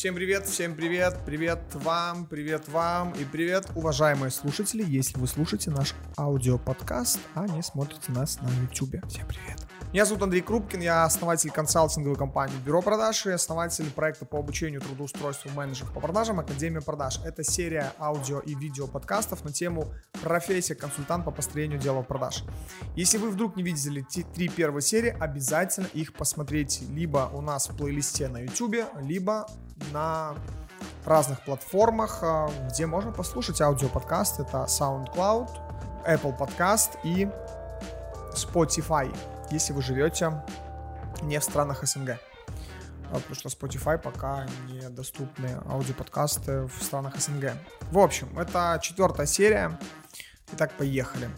Всем привет, всем привет, привет вам, привет вам и привет, уважаемые слушатели, если вы слушаете наш аудиоподкаст, а не смотрите нас на YouTube. Всем привет. Меня зовут Андрей Крупкин, я основатель консалтинговой компании Бюро продаж и основатель проекта по обучению трудоустройству менеджеров по продажам Академия продаж. Это серия аудио и видео подкастов на тему профессия консультант по построению дела продаж. Если вы вдруг не видели три первые серии, обязательно их посмотрите либо у нас в плейлисте на YouTube, либо на разных платформах, а, где можно послушать аудиоподкаст. Это SoundCloud, Apple Podcast и Spotify если вы живете не в странах СНГ. А, потому что Spotify пока недоступны аудиоподкасты в странах СНГ. В общем, это четвертая серия. Итак, поехали.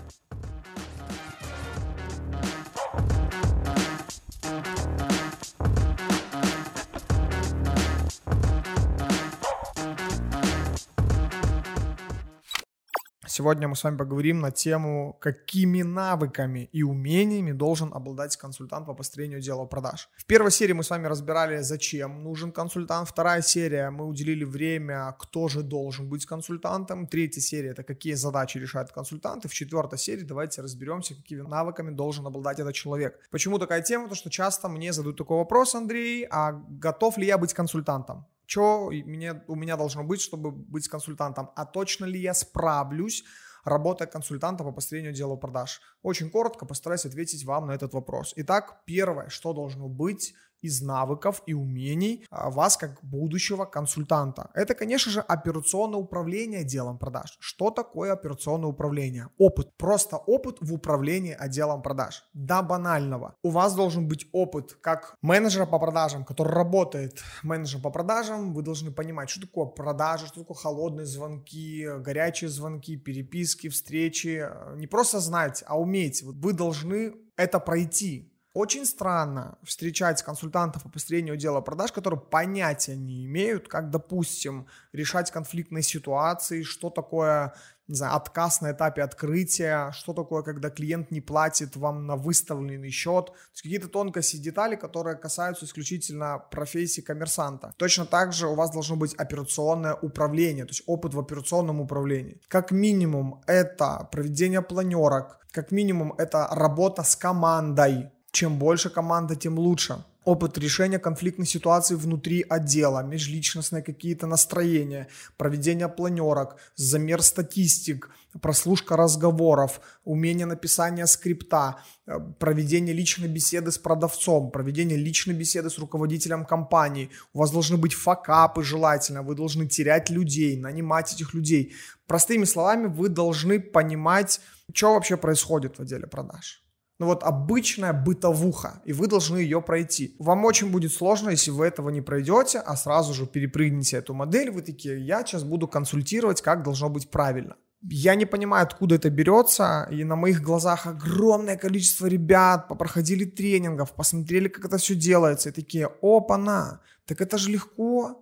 Сегодня мы с вами поговорим на тему, какими навыками и умениями должен обладать консультант по построению дела продаж. В первой серии мы с вами разбирали, зачем нужен консультант. Вторая серия мы уделили время, кто же должен быть консультантом. Третья серия это какие задачи решает консультант. И в четвертой серии давайте разберемся, какими навыками должен обладать этот человек. Почему такая тема? Потому что часто мне задают такой вопрос, Андрей, а готов ли я быть консультантом? Что мне, у меня должно быть, чтобы быть консультантом, а точно ли я справлюсь, работая консультантом по построению дела продаж. Очень коротко постараюсь ответить вам на этот вопрос. Итак, первое, что должно быть из навыков и умений а, вас как будущего консультанта. Это, конечно же, операционное управление делом продаж. Что такое операционное управление? Опыт. Просто опыт в управлении отделом продаж. До банального. У вас должен быть опыт как менеджера по продажам, который работает менеджером по продажам. Вы должны понимать, что такое продажи, что такое холодные звонки, горячие звонки, переписки, встречи. Не просто знать, а уметь. Вы должны это пройти очень странно встречать консультантов по построению дела продаж, которые понятия не имеют, как, допустим, решать конфликтные ситуации, что такое не знаю, отказ на этапе открытия, что такое, когда клиент не платит вам на выставленный счет. То есть какие-то тонкости детали, которые касаются исключительно профессии коммерсанта. Точно так же у вас должно быть операционное управление, то есть опыт в операционном управлении. Как минимум это проведение планерок, как минимум это работа с командой, чем больше команда, тем лучше. Опыт решения конфликтных ситуаций внутри отдела, межличностные какие-то настроения, проведение планерок, замер статистик, прослушка разговоров, умение написания скрипта, э, проведение личной беседы с продавцом, проведение личной беседы с руководителем компании. У вас должны быть факапы желательно, вы должны терять людей, нанимать этих людей. Простыми словами, вы должны понимать, что вообще происходит в отделе продаж ну вот обычная бытовуха, и вы должны ее пройти. Вам очень будет сложно, если вы этого не пройдете, а сразу же перепрыгнете эту модель, вы такие, я сейчас буду консультировать, как должно быть правильно. Я не понимаю, откуда это берется, и на моих глазах огромное количество ребят попроходили тренингов, посмотрели, как это все делается, и такие, опа-на, так это же легко,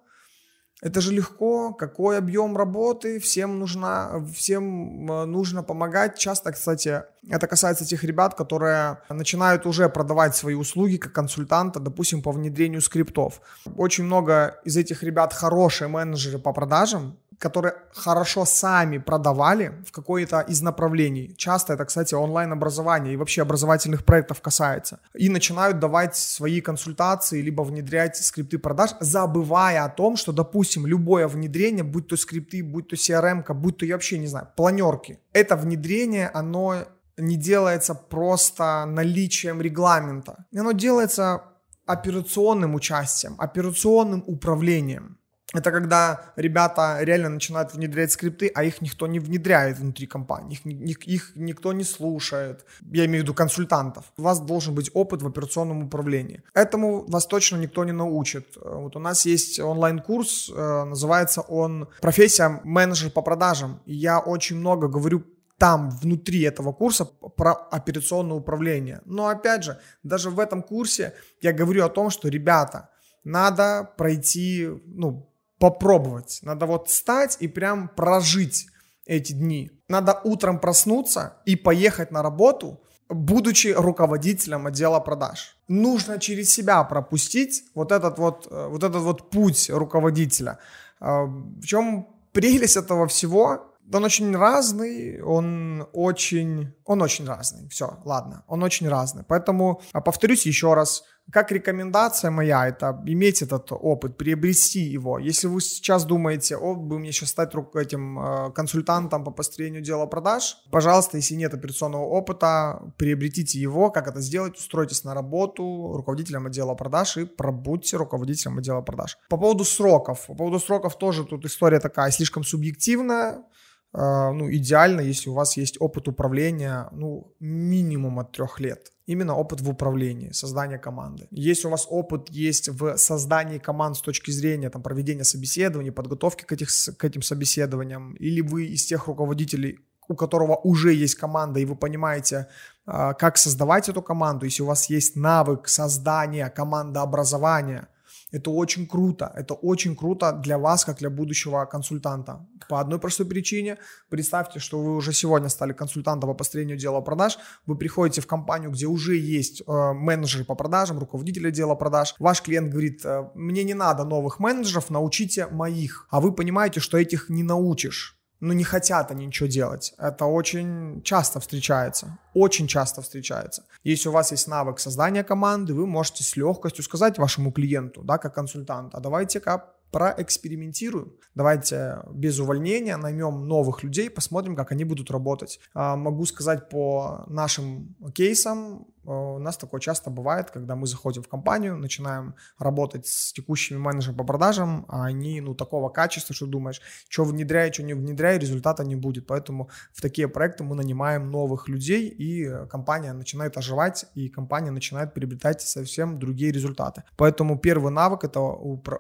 это же легко, какой объем работы, всем, нужна, всем э, нужно помогать. Часто, кстати, это касается тех ребят, которые начинают уже продавать свои услуги как консультанта, допустим, по внедрению скриптов. Очень много из этих ребят хорошие менеджеры по продажам, которые хорошо сами продавали в какое-то из направлений. Часто это, кстати, онлайн-образование и вообще образовательных проектов касается. И начинают давать свои консультации, либо внедрять скрипты продаж, забывая о том, что, допустим, любое внедрение, будь то скрипты, будь то CRM, будь то, я вообще не знаю, планерки, это внедрение, оно не делается просто наличием регламента. Оно делается операционным участием, операционным управлением. Это когда ребята реально начинают внедрять скрипты, а их никто не внедряет внутри компании, их, их, их никто не слушает. Я имею в виду консультантов. У вас должен быть опыт в операционном управлении. Этому вас точно никто не научит. Вот у нас есть онлайн-курс, э, называется он «Профессия менеджер по продажам». Я очень много говорю там, внутри этого курса, про операционное управление. Но опять же, даже в этом курсе я говорю о том, что, ребята, надо пройти, ну, попробовать. Надо вот встать и прям прожить эти дни. Надо утром проснуться и поехать на работу будучи руководителем отдела продаж. Нужно через себя пропустить вот этот вот, э, вот этот вот путь руководителя. А, в чем прелесть этого всего? Он очень разный, он очень, он очень разный. Все, ладно, он очень разный. Поэтому а, повторюсь еще раз, как рекомендация моя, это иметь этот опыт, приобрести его. Если вы сейчас думаете, о, бы мне сейчас стать этим э, консультантом по построению дела продаж, пожалуйста, если нет операционного опыта, приобретите его. Как это сделать? Устройтесь на работу руководителем отдела продаж и пробудьте руководителем отдела продаж. По поводу сроков. По поводу сроков тоже тут история такая слишком субъективная. А, ну, идеально, если у вас есть опыт управления, ну, минимум от трех лет. Именно опыт в управлении, создания команды. Если у вас опыт есть в создании команд с точки зрения там, проведения собеседований, подготовки к, этих, к этим собеседованиям, или вы из тех руководителей, у которого уже есть команда, и вы понимаете, а, как создавать эту команду, если у вас есть навык создания командообразования – это очень круто. Это очень круто для вас, как для будущего консультанта. По одной простой причине. Представьте, что вы уже сегодня стали консультантом по построению дела продаж. Вы приходите в компанию, где уже есть э, менеджеры по продажам, руководители дела продаж. Ваш клиент говорит, э, мне не надо новых менеджеров, научите моих. А вы понимаете, что этих не научишь ну, не хотят они ничего делать. Это очень часто встречается. Очень часто встречается. Если у вас есть навык создания команды, вы можете с легкостью сказать вашему клиенту, да, как консультант, а давайте-ка проэкспериментируем. Давайте без увольнения наймем новых людей, посмотрим, как они будут работать. А, могу сказать по нашим кейсам, у нас такое часто бывает, когда мы заходим в компанию, начинаем работать с текущими менеджерами по продажам, а они, ну, такого качества, что думаешь, что внедряй, что не внедряй, результата не будет. Поэтому в такие проекты мы нанимаем новых людей, и компания начинает оживать, и компания начинает приобретать совсем другие результаты. Поэтому первый навык – это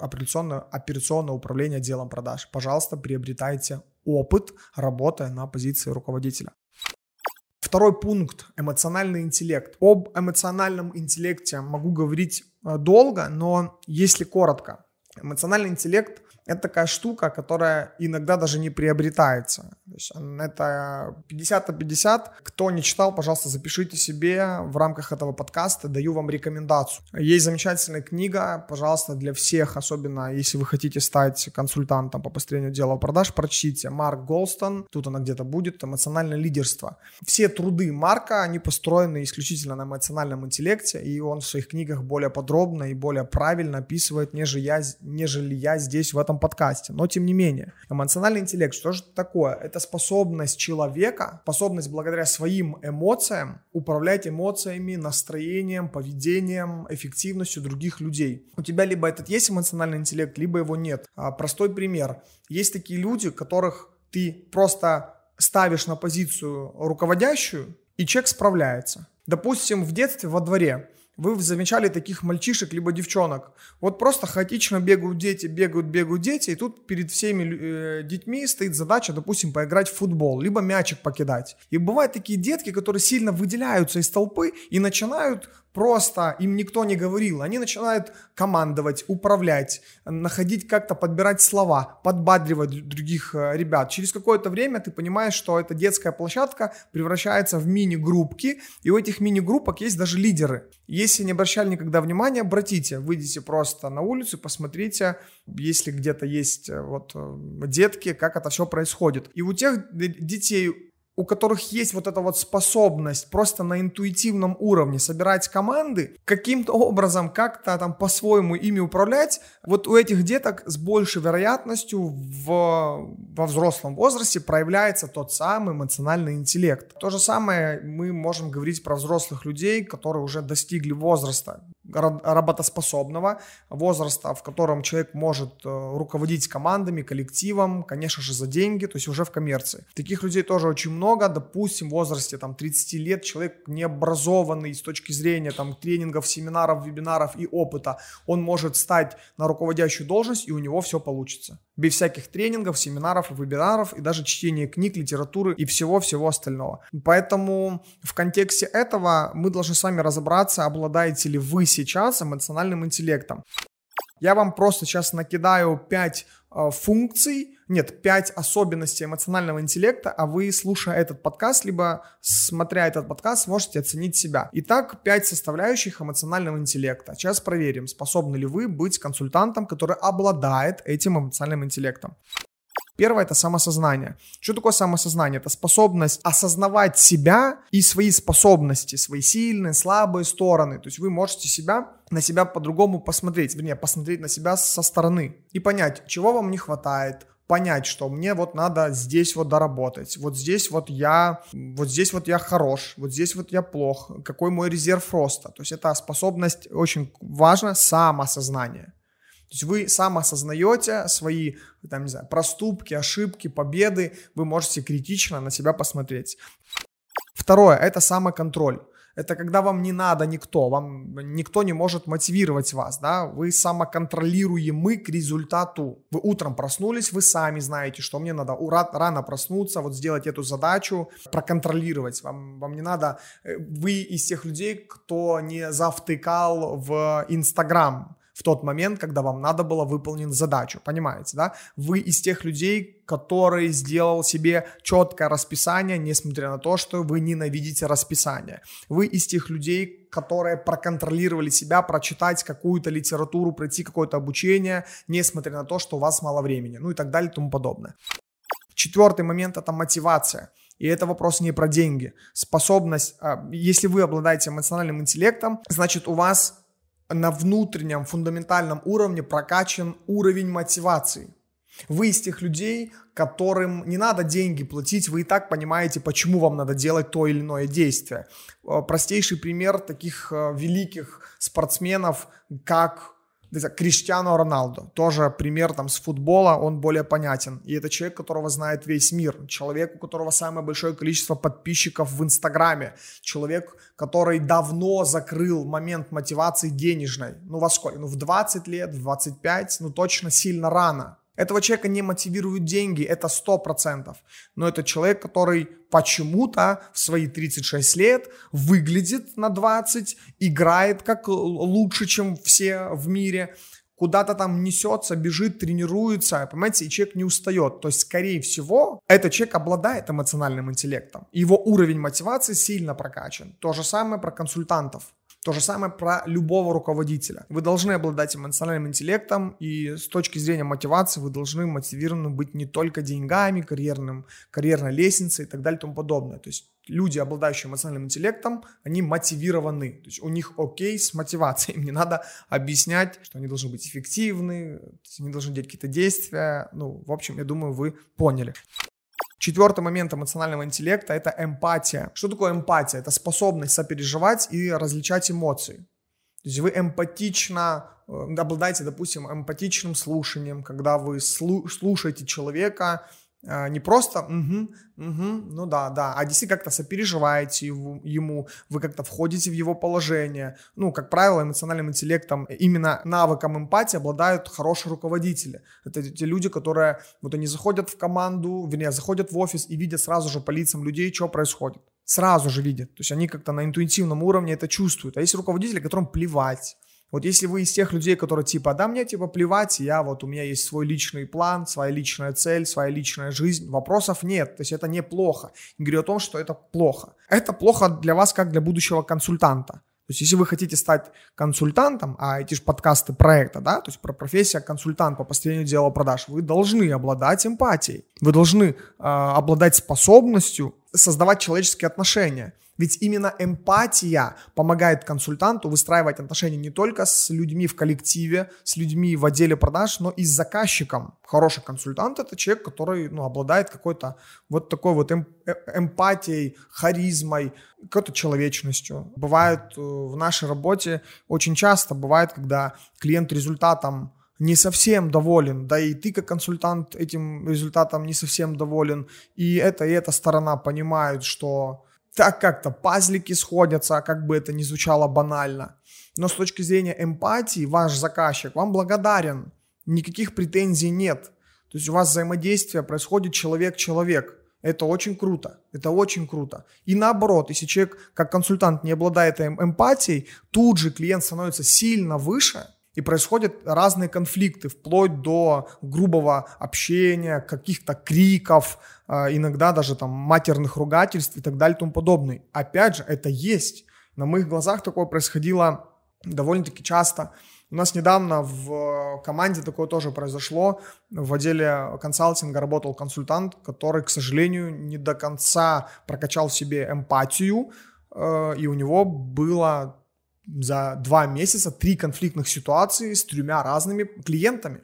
операционное, операционное управление делом продаж. Пожалуйста, приобретайте опыт, работая на позиции руководителя. Второй пункт – эмоциональный интеллект. Об эмоциональном интеллекте могу говорить э, долго, но если коротко. Эмоциональный интеллект это такая штука, которая иногда даже не приобретается. То есть это 50 на 50. Кто не читал, пожалуйста, запишите себе в рамках этого подкаста, даю вам рекомендацию. Есть замечательная книга, пожалуйста, для всех, особенно если вы хотите стать консультантом по построению дела продаж, прочтите. Марк Голстон, тут она где-то будет, эмоциональное лидерство. Все труды Марка, они построены исключительно на эмоциональном интеллекте, и он в своих книгах более подробно и более правильно описывает, нежели я, нежели я здесь в этом подкасте. Но тем не менее, эмоциональный интеллект, что же это такое? Это способность человека, способность благодаря своим эмоциям управлять эмоциями, настроением, поведением, эффективностью других людей. У тебя либо этот есть эмоциональный интеллект, либо его нет. А, простой пример. Есть такие люди, которых ты просто ставишь на позицию руководящую, и человек справляется. Допустим, в детстве во дворе вы замечали таких мальчишек либо девчонок. Вот просто хаотично бегают дети, бегают, бегают дети, и тут перед всеми э, детьми стоит задача, допустим, поиграть в футбол, либо мячик покидать. И бывают такие детки, которые сильно выделяются из толпы и начинают просто им никто не говорил. Они начинают командовать, управлять, находить как-то, подбирать слова, подбадривать других э, ребят. Через какое-то время ты понимаешь, что эта детская площадка превращается в мини-группки, и у этих мини-группок есть даже лидеры. Если не обращали никогда внимания, обратите, выйдите просто на улицу, посмотрите, если где-то есть э, вот э, детки, как это все происходит. И у тех детей у которых есть вот эта вот способность просто на интуитивном уровне собирать команды, каким-то образом как-то там по-своему ими управлять, вот у этих деток с большей вероятностью в, во взрослом возрасте проявляется тот самый эмоциональный интеллект. То же самое мы можем говорить про взрослых людей, которые уже достигли возраста работоспособного возраста, в котором человек может э, руководить командами, коллективом, конечно же, за деньги, то есть уже в коммерции. Таких людей тоже очень много, допустим, в возрасте там 30 лет человек необразованный с точки зрения там тренингов, семинаров, вебинаров и опыта, он может стать на руководящую должность и у него все получится. Без всяких тренингов, семинаров, вебинаров и даже чтения книг, литературы и всего-всего остального. Поэтому в контексте этого мы должны с вами разобраться, обладаете ли вы сейчас эмоциональным интеллектом. Я вам просто сейчас накидаю 5 э, функций, нет, 5 особенностей эмоционального интеллекта, а вы, слушая этот подкаст, либо смотря этот подкаст, сможете оценить себя. Итак, 5 составляющих эмоционального интеллекта. Сейчас проверим, способны ли вы быть консультантом, который обладает этим эмоциональным интеллектом. Первое – это самосознание. Что такое самосознание? Это способность осознавать себя и свои способности, свои сильные, слабые стороны. То есть вы можете себя на себя по-другому посмотреть, вернее, посмотреть на себя со стороны и понять, чего вам не хватает, понять, что мне вот надо здесь вот доработать, вот здесь вот я, вот здесь вот я хорош, вот здесь вот я плох, какой мой резерв роста. То есть это способность очень важна, самосознание. То есть вы сам осознаете свои, там, не знаю, проступки, ошибки, победы, вы можете критично на себя посмотреть. Второе – это самоконтроль. Это когда вам не надо никто, вам никто не может мотивировать вас, да, вы самоконтролируемы к результату. Вы утром проснулись, вы сами знаете, что мне надо рано проснуться, вот сделать эту задачу, проконтролировать. Вам, вам не надо, э, вы из тех людей, кто не завтыкал в Инстаграм, в тот момент, когда вам надо было выполнить задачу, понимаете, да? Вы из тех людей, который сделал себе четкое расписание, несмотря на то, что вы ненавидите расписание. Вы из тех людей, которые проконтролировали себя, прочитать какую-то литературу, пройти какое-то обучение, несмотря на то, что у вас мало времени, ну и так далее и тому подобное. Четвертый момент – это мотивация. И это вопрос не про деньги. Способность, а, если вы обладаете эмоциональным интеллектом, значит у вас на внутреннем фундаментальном уровне прокачан уровень мотивации. Вы из тех людей, которым не надо деньги платить, вы и так понимаете, почему вам надо делать то или иное действие. Э, простейший пример таких э, великих спортсменов, как Криштиану Роналду, тоже пример там с футбола, он более понятен. И это человек, которого знает весь мир, человек, у которого самое большое количество подписчиков в Инстаграме, человек, который давно закрыл момент мотивации денежной. Ну во сколько? Ну в 20 лет, в 25, ну точно сильно рано. Этого человека не мотивируют деньги, это 100%. Но это человек, который почему-то в свои 36 лет выглядит на 20, играет как лучше, чем все в мире, куда-то там несется, бежит, тренируется, понимаете, и человек не устает. То есть, скорее всего, этот человек обладает эмоциональным интеллектом. Его уровень мотивации сильно прокачан. То же самое про консультантов. То же самое про любого руководителя. Вы должны обладать эмоциональным интеллектом, и с точки зрения мотивации вы должны мотивированы быть не только деньгами, карьерным, карьерной лестницей и так далее и тому подобное. То есть люди, обладающие эмоциональным интеллектом, они мотивированы. То есть у них окей с мотивацией. Им не надо объяснять, что они должны быть эффективны, они должны делать какие-то действия. Ну, в общем, я думаю, вы поняли. Четвертый момент эмоционального интеллекта – это эмпатия. Что такое эмпатия? Это способность сопереживать и различать эмоции. То есть вы эмпатично э, обладаете, допустим, эмпатичным слушанием, когда вы слушаете человека, не просто угу, угу, ну да, да, а действительно как-то сопереживаете ему, вы как-то входите в его положение. Ну, как правило, эмоциональным интеллектом, именно навыком эмпатии обладают хорошие руководители. Это те люди, которые, вот они заходят в команду, вернее, заходят в офис и видят сразу же по лицам людей, что происходит. Сразу же видят. То есть они как-то на интуитивном уровне это чувствуют. А есть руководители, которым плевать вот если вы из тех людей, которые типа, да, мне типа плевать, я вот, у меня есть свой личный план, своя личная цель, своя личная жизнь, вопросов нет, то есть это неплохо. Не говорю о том, что это плохо. Это плохо для вас, как для будущего консультанта. То есть, если вы хотите стать консультантом, а эти же подкасты проекта, да, то есть про профессия консультант по построению дела продаж, вы должны обладать эмпатией, вы должны э, обладать способностью создавать человеческие отношения. Ведь именно эмпатия помогает консультанту выстраивать отношения не только с людьми в коллективе, с людьми в отделе продаж, но и с заказчиком. Хороший консультант – это человек, который ну, обладает какой-то вот такой вот эм, э, эмпатией, харизмой, какой-то человечностью. Бывает э, в нашей работе, очень часто бывает, когда клиент результатом не совсем доволен, да и ты как консультант этим результатом не совсем доволен, и эта и эта сторона понимают, что так как-то пазлики сходятся, как бы это ни звучало банально. Но с точки зрения эмпатии, ваш заказчик вам благодарен, никаких претензий нет. То есть у вас взаимодействие происходит человек-человек. Это очень круто. Это очень круто. И наоборот, если человек как консультант не обладает эм, эмпатией, тут же клиент становится сильно выше, и происходят разные конфликты, вплоть до грубого общения, каких-то криков, а, иногда даже там матерных ругательств и так далее и тому подобное. Опять же, это есть. На моих глазах такое происходило довольно-таки часто. У нас недавно в команде такое тоже произошло. В отделе консалтинга работал консультант, который, к сожалению, не до конца прокачал в себе эмпатию, э, и у него было за два месяца три конфликтных ситуации с тремя разными клиентами.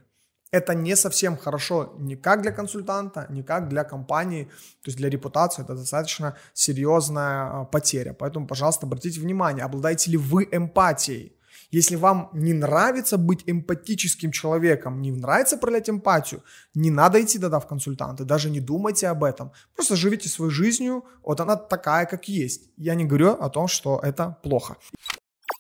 Это не совсем хорошо ни как для консультанта, ни как для компании, то есть для репутации это достаточно серьезная а, потеря. Поэтому, пожалуйста, обратите внимание, обладаете ли вы эмпатией. Если вам не нравится быть эмпатическим человеком, не нравится проявлять эмпатию, не надо идти тогда в консультанты, даже не думайте об этом. Просто живите своей жизнью, вот она такая, как есть. Я не говорю о том, что это плохо.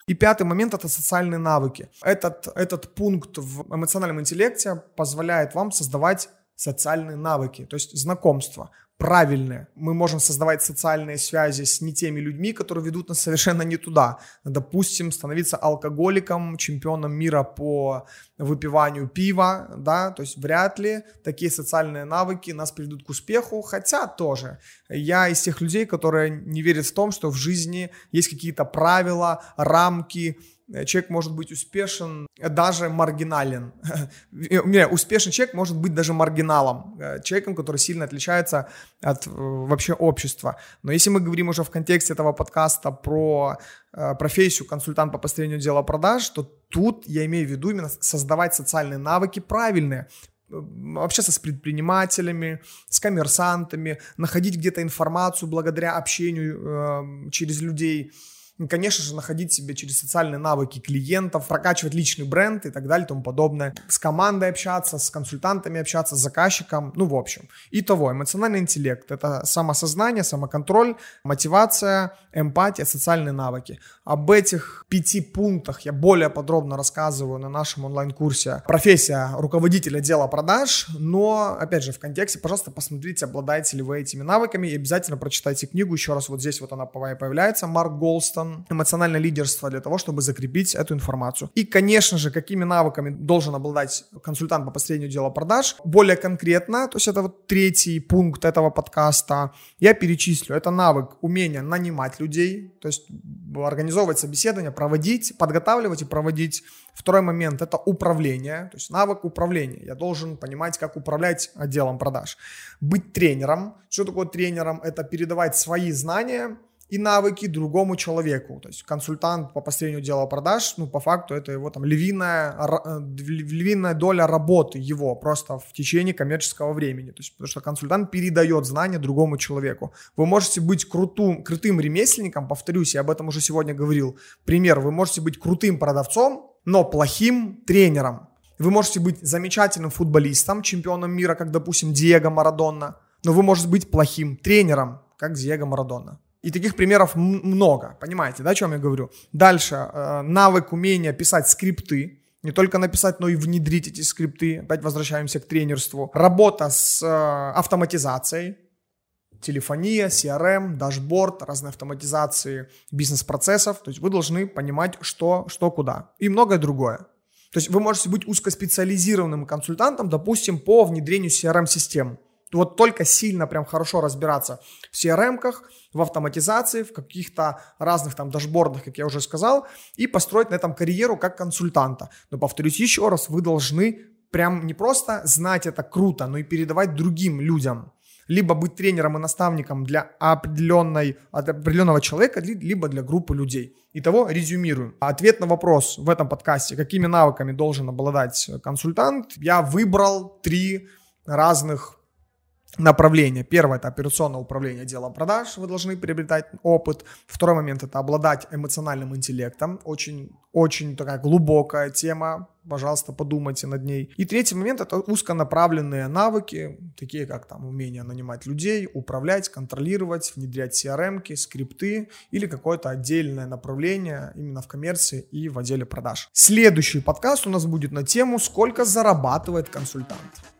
И пятый момент – это социальные навыки. Этот, этот пункт в эмоциональном интеллекте позволяет вам создавать социальные навыки, то есть знакомства, правильные. Мы можем создавать социальные связи с не теми людьми, которые ведут нас совершенно не туда. Допустим, становиться алкоголиком, чемпионом мира по выпиванию пива, да, то есть вряд ли такие социальные навыки нас приведут к успеху, хотя тоже. Я из тех людей, которые не верят в том, что в жизни есть какие-то правила, рамки, человек может быть успешен, э, даже маргинален. Не, успешный человек может быть даже маргиналом, э, человеком, который сильно отличается от вообще общества. Но если мы говорим уже в контексте этого подкаста про профессию консультант по построению дела продаж, то тут я имею в виду именно создавать социальные навыки правильные, общаться с предпринимателями, с коммерсантами, находить где-то информацию благодаря общению э, через людей, конечно же, находить себе через социальные навыки клиентов, прокачивать личный бренд и так далее и тому подобное. С командой общаться, с консультантами общаться, с заказчиком, ну, в общем. Итого, эмоциональный интеллект – это самосознание, самоконтроль, мотивация, эмпатия, социальные навыки. Об этих пяти пунктах я более подробно рассказываю на нашем онлайн-курсе «Профессия руководителя дела продаж», но, опять же, в контексте, пожалуйста, посмотрите, обладаете ли вы этими навыками, и обязательно прочитайте книгу, еще раз вот здесь вот она появляется, Марк Голстон, эмоциональное лидерство для того, чтобы закрепить эту информацию. И, конечно же, какими навыками должен обладать консультант по построению дела продаж. Более конкретно, то есть это вот третий пункт этого подкаста, я перечислю. Это навык умения нанимать людей, то есть организовывать собеседование, проводить, подготавливать и проводить. Второй момент – это управление, то есть навык управления. Я должен понимать, как управлять отделом продаж. Быть тренером. Что такое тренером? Это передавать свои знания и навыки другому человеку. То есть консультант по построению дела продаж, ну, по факту это его там львиная, э, львиная доля работы его просто в течение коммерческого времени. То есть, потому что консультант передает знания другому человеку. Вы можете быть крутым, крутым ремесленником, повторюсь, я об этом уже сегодня говорил. Пример, вы можете быть крутым продавцом, но плохим тренером. Вы можете быть замечательным футболистом, чемпионом мира, как, допустим, Диего Марадона, но вы можете быть плохим тренером, как Диего Марадона. И таких примеров много, понимаете, да, о чем я говорю? Дальше, э, навык, умение писать скрипты, не только написать, но и внедрить эти скрипты. Опять возвращаемся к тренерству. Работа с э, автоматизацией, телефония, CRM, дашборд, разные автоматизации бизнес-процессов. То есть вы должны понимать, что, что куда. И многое другое. То есть вы можете быть узкоспециализированным консультантом, допустим, по внедрению CRM-систем. Вот только сильно прям хорошо разбираться в CRM-ках, в автоматизации, в каких-то разных там дашбордах, как я уже сказал, и построить на этом карьеру как консультанта. Но повторюсь еще раз, вы должны прям не просто знать это круто, но и передавать другим людям. Либо быть тренером и наставником для определенной, определенного человека, либо для группы людей. Итого резюмируем. Ответ на вопрос в этом подкасте, какими навыками должен обладать консультант, я выбрал три разных направления. Первое – это операционное управление делом продаж, вы должны приобретать опыт. Второй момент – это обладать эмоциональным интеллектом, очень, очень такая глубокая тема, пожалуйста, подумайте над ней. И третий момент – это узконаправленные навыки, такие как там умение нанимать людей, управлять, контролировать, внедрять CRM-ки, скрипты или какое-то отдельное направление именно в коммерции и в отделе продаж. Следующий подкаст у нас будет на тему «Сколько зарабатывает консультант?».